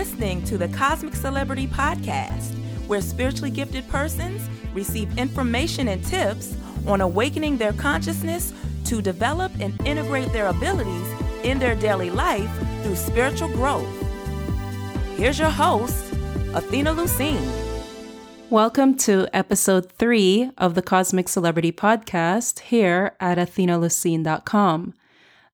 listening to the Cosmic Celebrity Podcast, where spiritually gifted persons receive information and tips on awakening their consciousness to develop and integrate their abilities in their daily life through spiritual growth. Here's your host, Athena Lucine. Welcome to episode three of the Cosmic Celebrity Podcast here at athenalucine.com.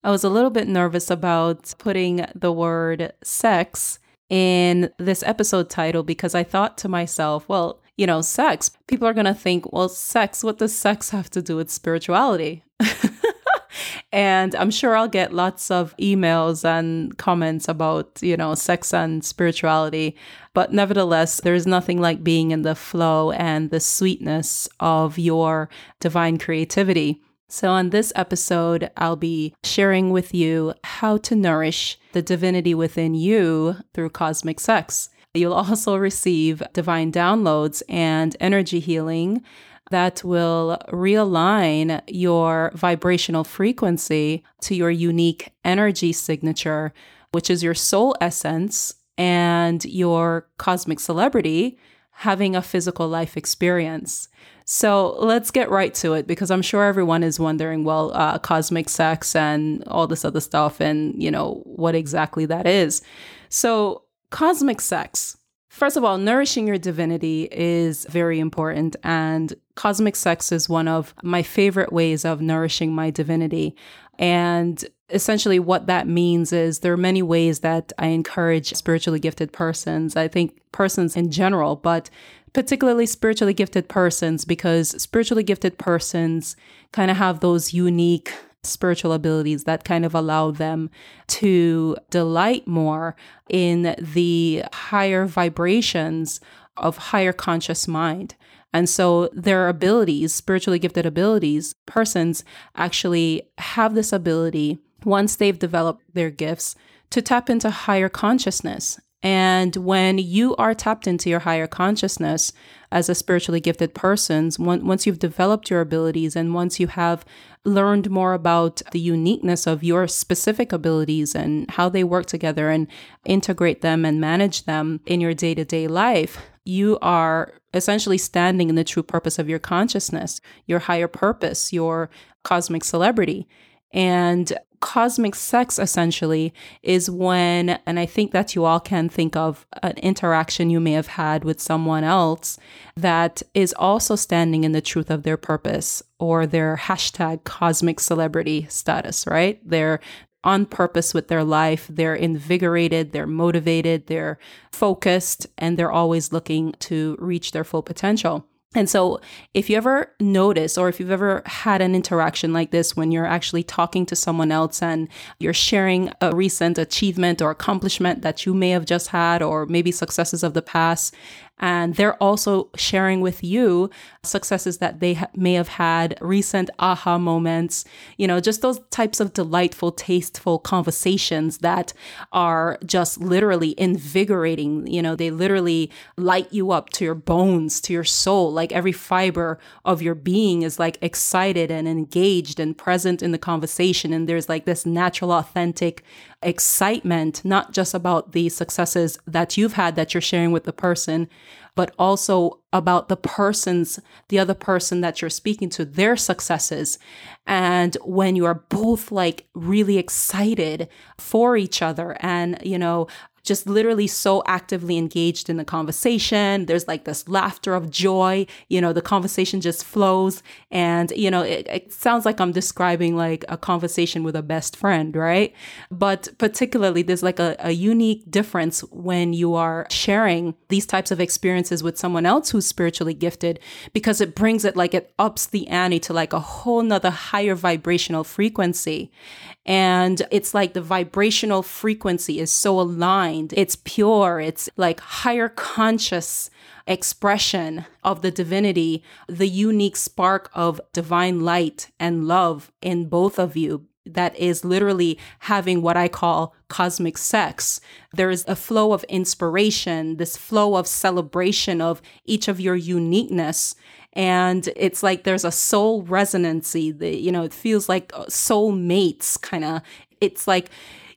I was a little bit nervous about putting the word sex in this episode title because I thought to myself, well, you know, sex, people are going to think, well, sex, what does sex have to do with spirituality? and I'm sure I'll get lots of emails and comments about, you know, sex and spirituality. But nevertheless, there's nothing like being in the flow and the sweetness of your divine creativity. So, on this episode, I'll be sharing with you how to nourish the divinity within you through cosmic sex. You'll also receive divine downloads and energy healing that will realign your vibrational frequency to your unique energy signature, which is your soul essence and your cosmic celebrity having a physical life experience. So let's get right to it because I'm sure everyone is wondering, well, uh, cosmic sex and all this other stuff, and you know what exactly that is. So, cosmic sex. First of all, nourishing your divinity is very important, and cosmic sex is one of my favorite ways of nourishing my divinity. And essentially, what that means is there are many ways that I encourage spiritually gifted persons. I think persons in general, but particularly spiritually gifted persons, because spiritually gifted persons kind of have those unique spiritual abilities that kind of allow them to delight more in the higher vibrations of higher conscious mind. And so their abilities, spiritually gifted abilities, persons actually have this ability once they've developed their gifts to tap into higher consciousness and when you are tapped into your higher consciousness as a spiritually gifted person, once you've developed your abilities and once you have learned more about the uniqueness of your specific abilities and how they work together and integrate them and manage them in your day to day life, you are essentially standing in the true purpose of your consciousness, your higher purpose, your cosmic celebrity. And cosmic sex essentially is when, and I think that you all can think of an interaction you may have had with someone else that is also standing in the truth of their purpose or their hashtag cosmic celebrity status, right? They're on purpose with their life. They're invigorated, they're motivated, they're focused, and they're always looking to reach their full potential. And so, if you ever notice, or if you've ever had an interaction like this when you're actually talking to someone else and you're sharing a recent achievement or accomplishment that you may have just had, or maybe successes of the past, and they're also sharing with you successes that they ha- may have had, recent aha moments, you know, just those types of delightful, tasteful conversations that are just literally invigorating. You know, they literally light you up to your bones, to your soul. Like every fiber of your being is like excited and engaged and present in the conversation. And there's like this natural, authentic excitement, not just about the successes that you've had that you're sharing with the person, but also about the person's, the other person that you're speaking to, their successes. And when you are both like really excited for each other and, you know, just literally so actively engaged in the conversation. There's like this laughter of joy. You know, the conversation just flows. And, you know, it, it sounds like I'm describing like a conversation with a best friend, right? But particularly, there's like a, a unique difference when you are sharing these types of experiences with someone else who's spiritually gifted because it brings it like it ups the ante to like a whole nother higher vibrational frequency. And it's like the vibrational frequency is so aligned. It's pure. It's like higher conscious expression of the divinity, the unique spark of divine light and love in both of you that is literally having what I call cosmic sex. There is a flow of inspiration, this flow of celebration of each of your uniqueness and it's like there's a soul resonancy that you know it feels like uh, soul mates kind of it's like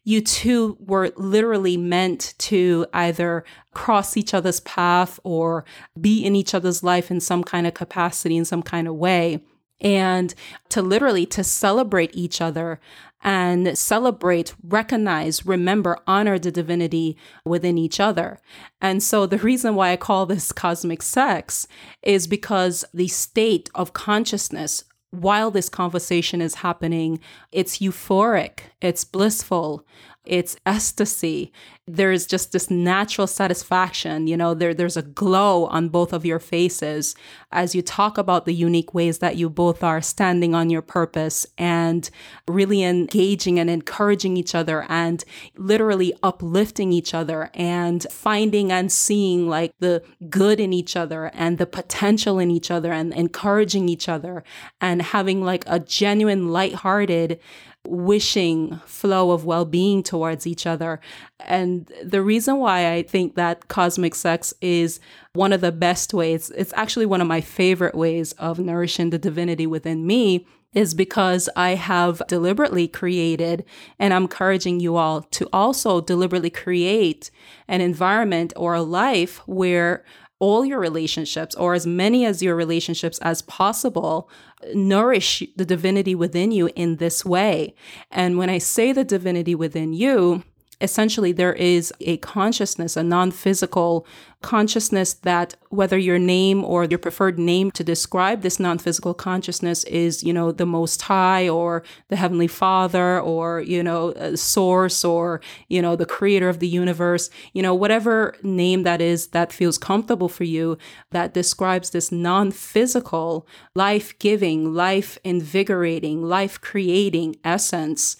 you two were literally meant to either cross each other's path or be in each other's life in some kind of capacity, in some kind of way. And to literally to celebrate each other and celebrate, recognize, remember, honor the divinity within each other. And so the reason why I call this cosmic sex is because the state of consciousness while this conversation is happening, it's euphoric, it's blissful, it's ecstasy. There's just this natural satisfaction. You know, there, there's a glow on both of your faces as you talk about the unique ways that you both are standing on your purpose and really engaging and encouraging each other and literally uplifting each other and finding and seeing like the good in each other and the potential in each other and encouraging each other and having like a genuine lighthearted wishing flow of well being towards each other. And the reason why I think that cosmic sex is one of the best ways, it's actually one of my favorite ways of nourishing the divinity within me is because I have deliberately created, and I'm encouraging you all to also deliberately create an environment or a life where all your relationships or as many as your relationships as possible nourish the divinity within you in this way. And when I say the divinity within you, essentially there is a consciousness, a non physical consciousness that whether your name or your preferred name to describe this non physical consciousness is, you know, the Most High or the Heavenly Father or, you know, Source or, you know, the creator of the universe, you know, whatever name that is that feels comfortable for you that describes this non physical, life giving, life invigorating, life creating essence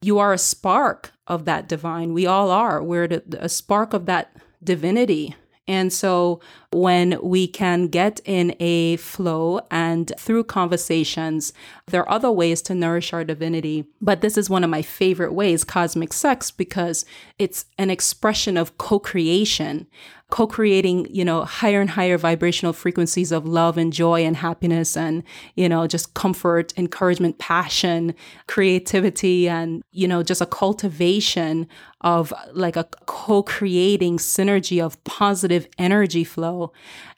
you are a spark of that divine. We all are. We're a spark of that divinity. And so when we can get in a flow and through conversations, there are other ways to nourish our divinity. But this is one of my favorite ways, cosmic sex, because it's an expression of co creation co-creating, you know, higher and higher vibrational frequencies of love and joy and happiness and, you know, just comfort, encouragement, passion, creativity, and, you know, just a cultivation of like a co-creating synergy of positive energy flow.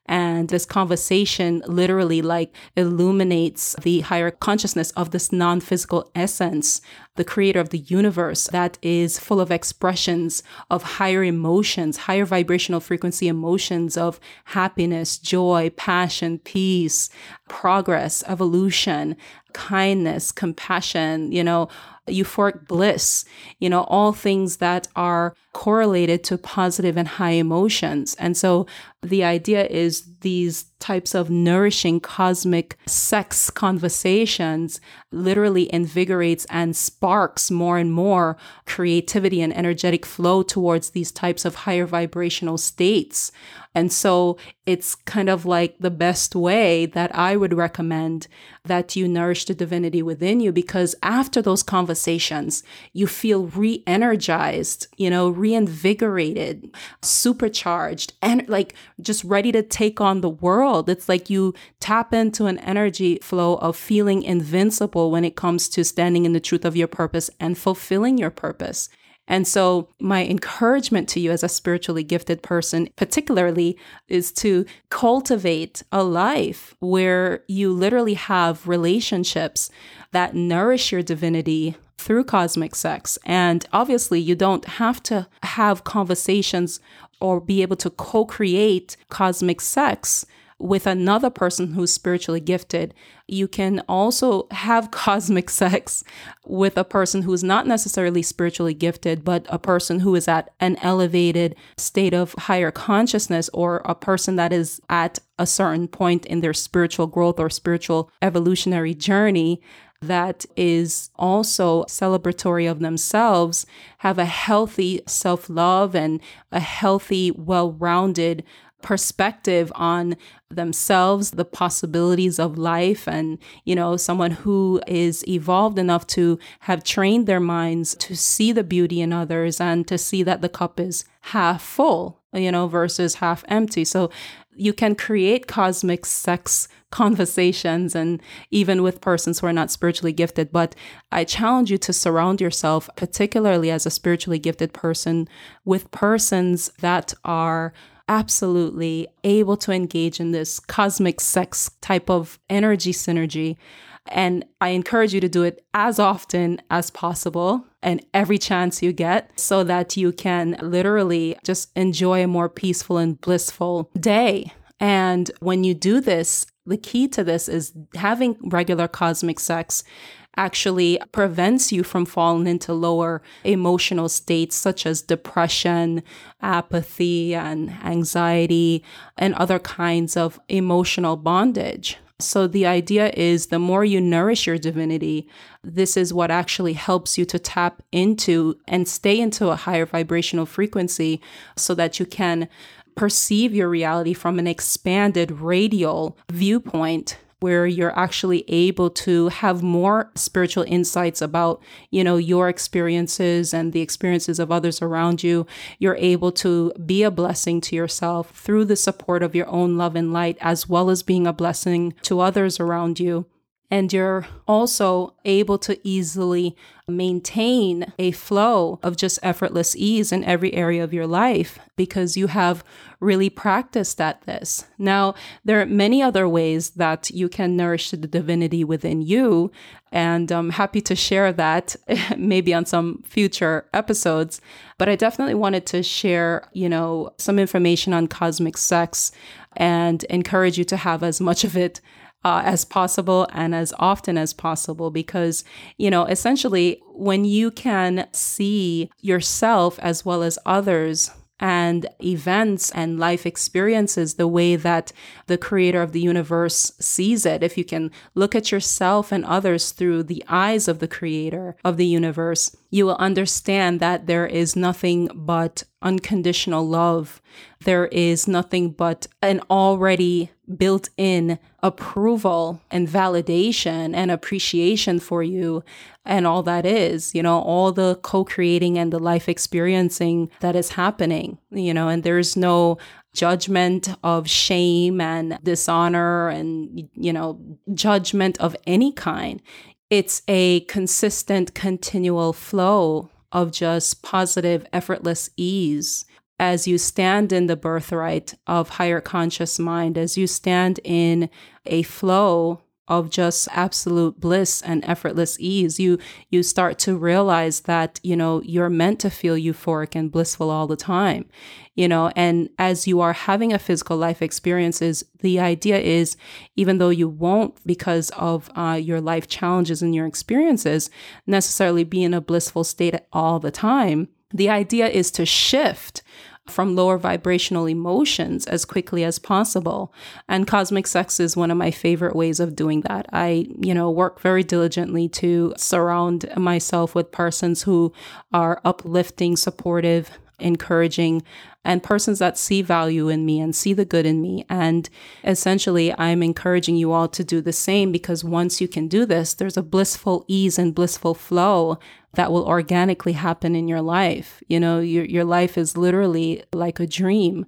And this conversation literally like illuminates the higher consciousness of this non physical essence, the creator of the universe that is full of expressions of higher emotions, higher vibrational frequency emotions of happiness, joy, passion, peace, progress, evolution, kindness, compassion, you know, euphoric bliss, you know, all things that are correlated to positive and high emotions. And so the idea is these types of nourishing cosmic sex conversations literally invigorates and sparks more and more creativity and energetic flow towards these types of higher vibrational states. And so it's kind of like the best way that I would recommend that you nourish the divinity within you because after those conversations, you feel re energized, you know, reinvigorated, supercharged, and like just ready to take on the world. It's like you tap into an energy flow of feeling invincible when it comes to standing in the truth of your purpose and fulfilling your purpose. And so, my encouragement to you as a spiritually gifted person, particularly, is to cultivate a life where you literally have relationships that nourish your divinity through cosmic sex. And obviously, you don't have to have conversations or be able to co create cosmic sex with another person who's spiritually gifted. You can also have cosmic sex with a person who's not necessarily spiritually gifted, but a person who is at an elevated state of higher consciousness or a person that is at a certain point in their spiritual growth or spiritual evolutionary journey that is also celebratory of themselves have a healthy self love and a healthy, well rounded perspective on themselves, the possibilities of life, and, you know, someone who is evolved enough to have trained their minds to see the beauty in others and to see that the cup is half full, you know, versus half empty. So you can create cosmic sex conversations and even with persons who are not spiritually gifted. But I challenge you to surround yourself, particularly as a spiritually gifted person, with persons that are absolutely able to engage in this cosmic sex type of energy synergy. And I encourage you to do it as often as possible and every chance you get so that you can literally just enjoy a more peaceful and blissful day. And when you do this, the key to this is having regular cosmic sex actually prevents you from falling into lower emotional states such as depression, apathy, and anxiety, and other kinds of emotional bondage. So, the idea is the more you nourish your divinity, this is what actually helps you to tap into and stay into a higher vibrational frequency so that you can perceive your reality from an expanded radial viewpoint where you're actually able to have more spiritual insights about, you know, your experiences and the experiences of others around you. You're able to be a blessing to yourself through the support of your own love and light, as well as being a blessing to others around you. And you're also able to easily maintain a flow of just effortless ease in every area of your life because you have really practiced at this. Now, there are many other ways that you can nourish the divinity within you. And I'm happy to share that maybe on some future episodes. But I definitely wanted to share, you know, some information on cosmic sex and encourage you to have as much of it uh, as possible and as often as possible because, you know, essentially when you can see yourself as well as others and events and life experiences the way that the creator of the universe sees it. If you can look at yourself and others through the eyes of the creator of the universe, you will understand that there is nothing but unconditional love. There is nothing but an already built in approval and validation and appreciation for you and all that is, you know, all the co creating and the life experiencing that is happening, you know, and there's no judgment of shame and dishonor and, you know, judgment of any kind. It's a consistent, continual flow of just positive, effortless ease as you stand in the birthright of higher conscious mind, as you stand in a flow of just absolute bliss and effortless ease you you start to realize that you know you're meant to feel euphoric and blissful all the time you know? And as you are having a physical life experiences the idea is even though you won't because of uh, your life challenges and your experiences necessarily be in a blissful state all the time the idea is to shift from lower vibrational emotions as quickly as possible. And cosmic sex is one of my favorite ways of doing that. I, you know, work very diligently to surround myself with persons who are uplifting, supportive, encouraging, and persons that see value in me and see the good in me. And essentially, I'm encouraging you all to do the same because once you can do this, there's a blissful ease and blissful flow that will organically happen in your life. You know, your, your life is literally like a dream,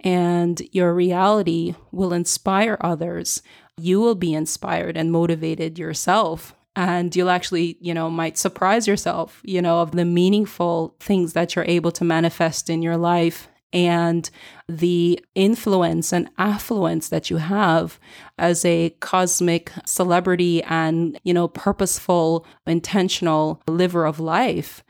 and your reality will inspire others. You will be inspired and motivated yourself and you'll actually, you know, might surprise yourself, you know, of the meaningful things that you're able to manifest in your life and the influence and affluence that you have as a cosmic celebrity and, you know, purposeful, intentional liver of life.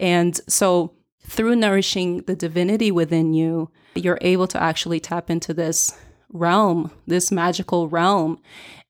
And so through nourishing the divinity within you, you're able to actually tap into this realm, this magical realm.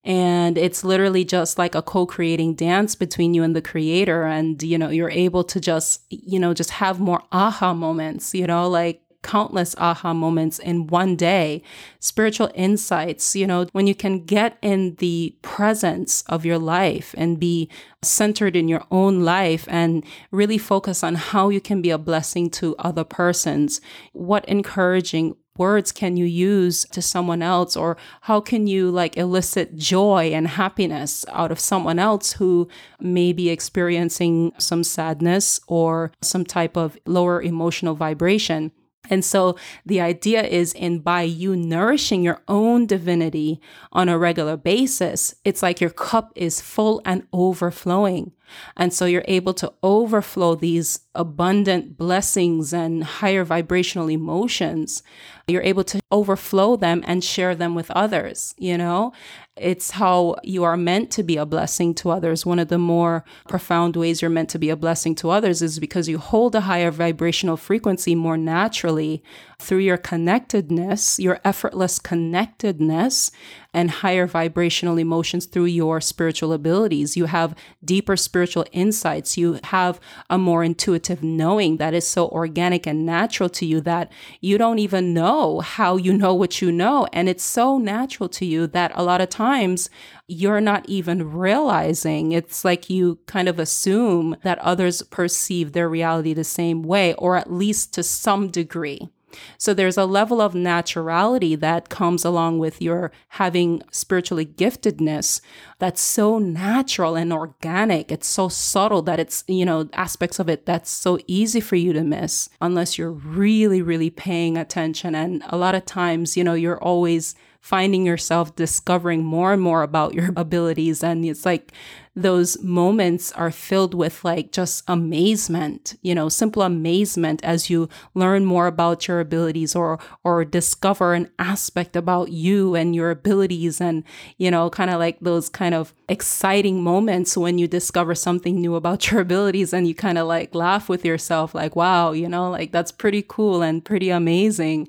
And it's literally just like a co creating dance between you and the creator. And, you know, you're able to just, you know, just have more aha moments, you know, like countless aha moments in one day, spiritual insights, you know, when you can get in the presence of your life and be centered in your own life and really focus on how you can be a blessing to other persons. What encouraging words can you use to someone else or how can you like elicit joy and happiness out of someone else who may be experiencing some sadness or some type of lower emotional vibration And so the idea is in by you nourishing your own divinity on a regular basis, it's like your cup is full and overflowing. And so you're able to overflow these abundant blessings and higher vibrational emotions. You're able to overflow them and share them with others, you know? It's how you are meant to be a blessing to others. One of the more profound ways you're meant to be a blessing to others is because you hold a higher vibrational frequency more naturally through your connectedness, your effortless connectedness, and higher vibrational emotions through your spiritual abilities. You have deeper spiritual insights. You have a more intuitive knowing that is so organic and natural to you that you don't even know how you know what you know. And it's so natural to you that a lot of times you're not even realizing. It's like you kind of assume that others perceive their reality the same way, or at least to some degree. So there's a level of naturality that comes along with your having spiritually giftedness that's so natural and organic. It's so subtle that it's, you know, aspects of it that's so easy for you to miss unless you're really, really paying attention. And a lot of times, you know, you're always finding yourself discovering more and more about your abilities. And it's like those moments are filled with like just amazement, you know, simple amazement as you learn more about your abilities or, or discover an aspect about you and your abilities. And, you know, kind of like those kind of exciting moments when you discover something new about your abilities and you kind of like laugh with yourself, like, wow, you know, like that's pretty cool and pretty amazing.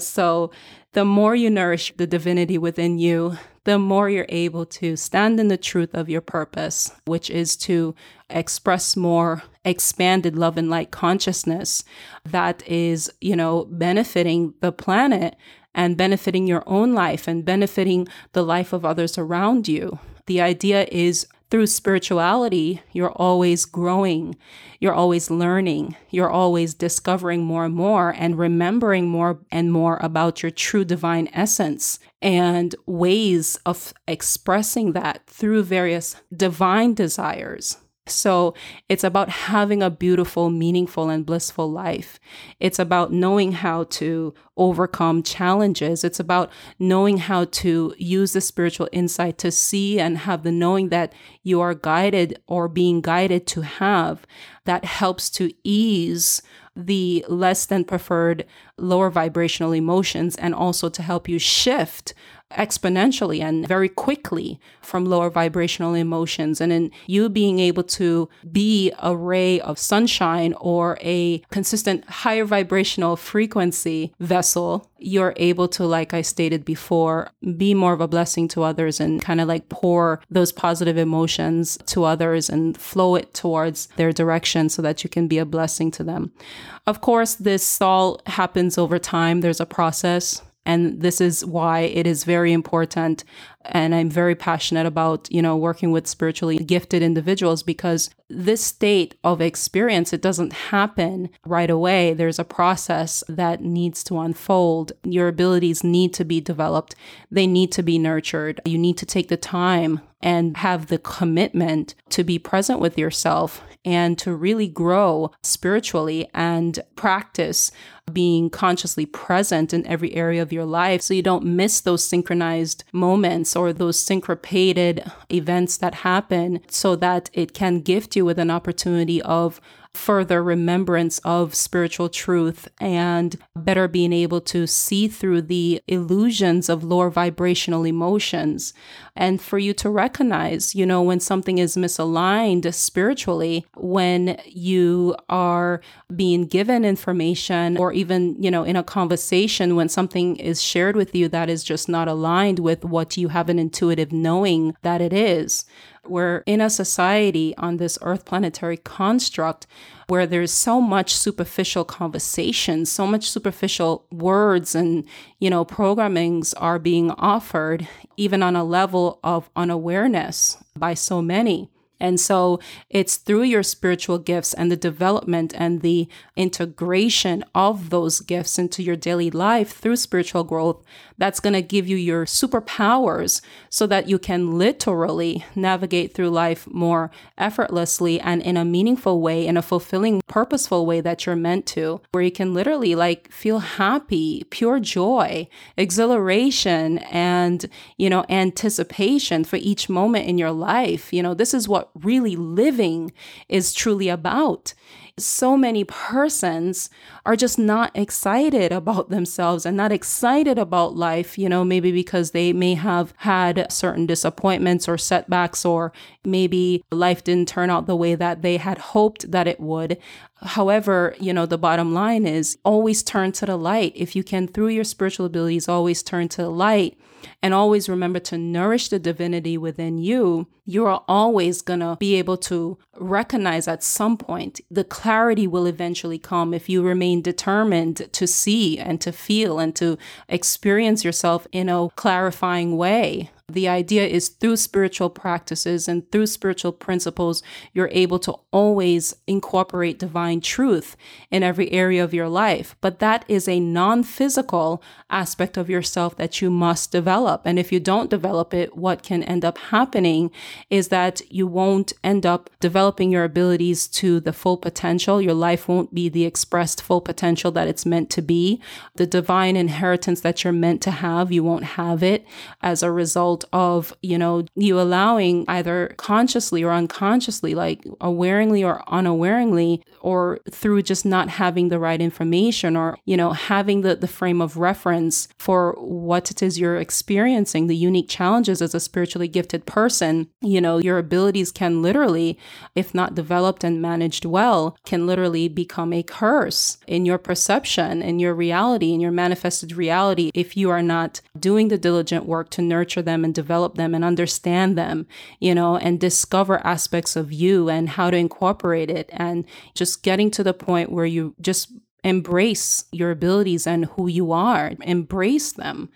So, the more you nourish the divinity within you, the more you're able to stand in the truth of your purpose, which is to express more expanded love and light consciousness that is, you know, benefiting the planet and benefiting your own life and benefiting the life of others around you. The idea is through spirituality, you're always growing, you're always learning, you're always discovering more and more and remembering more and more about your true divine essence and ways of expressing that through various divine desires. So it's about having a beautiful, meaningful, and blissful life. It's about knowing how to overcome challenges. It's about knowing how to use the spiritual insight to see and have the knowing that you are guided or being guided to have that helps to ease the less than preferred lower vibrational emotions and also to help you shift exponentially and very quickly from lower vibrational emotions. And in you being able to be a ray of sunshine or a consistent higher vibrational frequency vessel, you're able to, like I stated before, be more of a blessing to others and kind of like pour those positive emotions to others and flow it towards their direction so that you can be a blessing to them. Of course, this all happens over time. There's a process. And this is why it is very important. And I'm very passionate about, you know, working with spiritually gifted individuals because this state of experience, it doesn't happen right away. There's a process that needs to unfold. Your abilities need to be developed. They need to be nurtured. You need to take the time and have the commitment to be present with yourself and to really grow spiritually and practice being consciously present in every area of your life so you don't miss those synchronized moments or those syncopated events that happen so that it can gift you with an opportunity of further remembrance of spiritual truth and better being able to see through the illusions of lower vibrational emotions. And for you to recognize, you know, when something is misaligned spiritually, when you are being given information or even, you know, in a conversation, when something is shared with you that is just not aligned with what you have an intuitive knowing that it is. We're in a society on this earth planetary construct where there's so much superficial conversation, so much superficial words and, you know, programmings are being offered even on a level of unawareness by so many. And so it's through your spiritual gifts and the development and the integration of those gifts into your daily life through spiritual growth that's going to give you your superpowers so that you can literally navigate through life more effortlessly and in a meaningful way, in a fulfilling, purposeful way that you're meant to, where you can literally like feel happy, pure joy, exhilaration, and, you know, anticipation for each moment in your life. You know, this is what really living is truly about so many persons are just not excited about themselves and not excited about life, you know, maybe because they may have had certain disappointments or setbacks, or maybe life didn't turn out the way that they had hoped that it would. However, you know, the bottom line is always turn to the light. If you can, through your spiritual abilities, always turn to the light and always remember to nourish the divinity within you, you are always going to be able to recognize at some point the clarity will eventually come if you remain determined to see and to feel and to experience yourself in a clarifying way. The idea is through spiritual practices and through spiritual principles, you're able to always incorporate divine truth in every area of your life. But that is a non physical aspect of yourself that you must develop. And if you don't develop it, what can end up happening is that you won't end up developing your abilities to the full potential. Your life won't be the expressed full potential that it's meant to be. The divine inheritance that you're meant to have, you won't have it as a result of, you know, you allowing either consciously or unconsciously, like awareingly or unawareingly, or through just not having the right information or, you know, having the, the frame of reference for what it is you're experiencing, the unique challenges as a spiritually gifted person, you know, your abilities can literally, if not developed and managed well, can literally become a curse in your perception, in your reality, in your manifested reality, if you are not doing the diligent work to nurture them and develop them and understand them, you know, and discover aspects of you and how to incorporate it and just getting to the point where you just embrace your abilities and who you are, embrace them.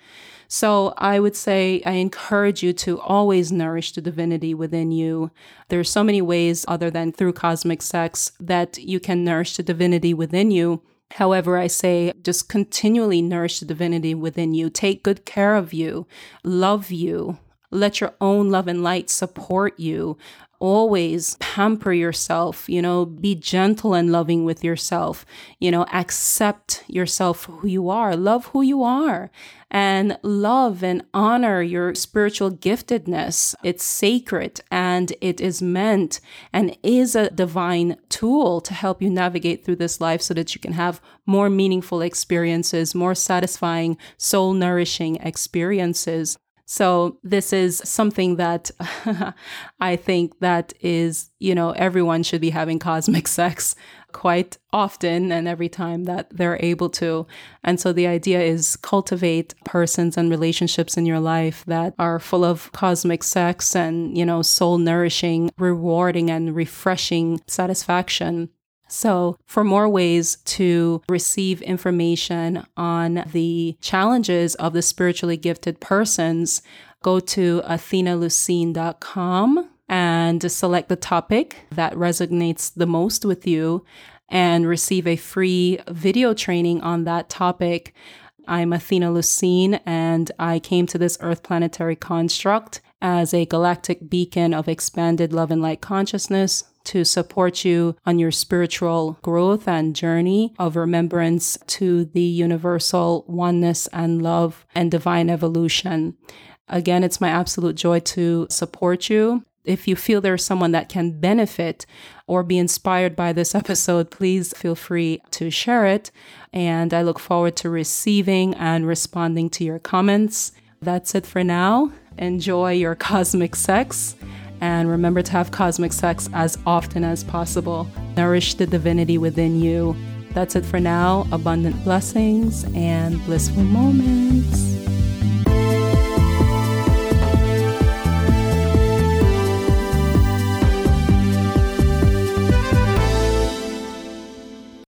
So I would say I encourage you to always nourish the divinity within you. There are so many ways other than through cosmic sex that you can nourish the divinity within you. However, I say just continually nourish the divinity within you. Take good care of you. Love you. Let your own love and light support you always pamper yourself, you know, be gentle and loving with yourself, you know, accept yourself who you are, love who you are, and love and honor your spiritual giftedness. It's sacred and it is meant and is a divine tool to help you navigate through this life so that you can have more meaningful experiences, more satisfying, soul nourishing experiences. So this is something that I think that is, you know, everyone should be having cosmic sex quite often and every time that they're able to. And so the idea is cultivate persons and relationships in your life that are full of cosmic sex and, you know, soul nourishing, rewarding and refreshing satisfaction. So, for more ways to receive information on the challenges of the spiritually gifted persons, go to athenalucine.com and select the topic that resonates the most with you and receive a free video training on that topic. I'm Athena Lucine, and I came to this Earth planetary construct as a galactic beacon of expanded love and light consciousness to support you on your spiritual growth and journey of remembrance to the universal oneness and love and divine evolution. Again, it's my absolute joy to support you. If you feel there's someone that can benefit or be inspired by this episode, please feel free to share it. And I look forward to receiving and responding to your comments. That's it for now. Enjoy your cosmic sex and remember to have cosmic sex as often as possible. Nourish the divinity within you. That's it for now. Abundant blessings and blissful moments.